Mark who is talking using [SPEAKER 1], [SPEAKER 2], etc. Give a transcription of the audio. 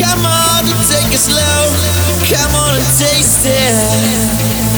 [SPEAKER 1] Come on and take it slow. Come on and taste it.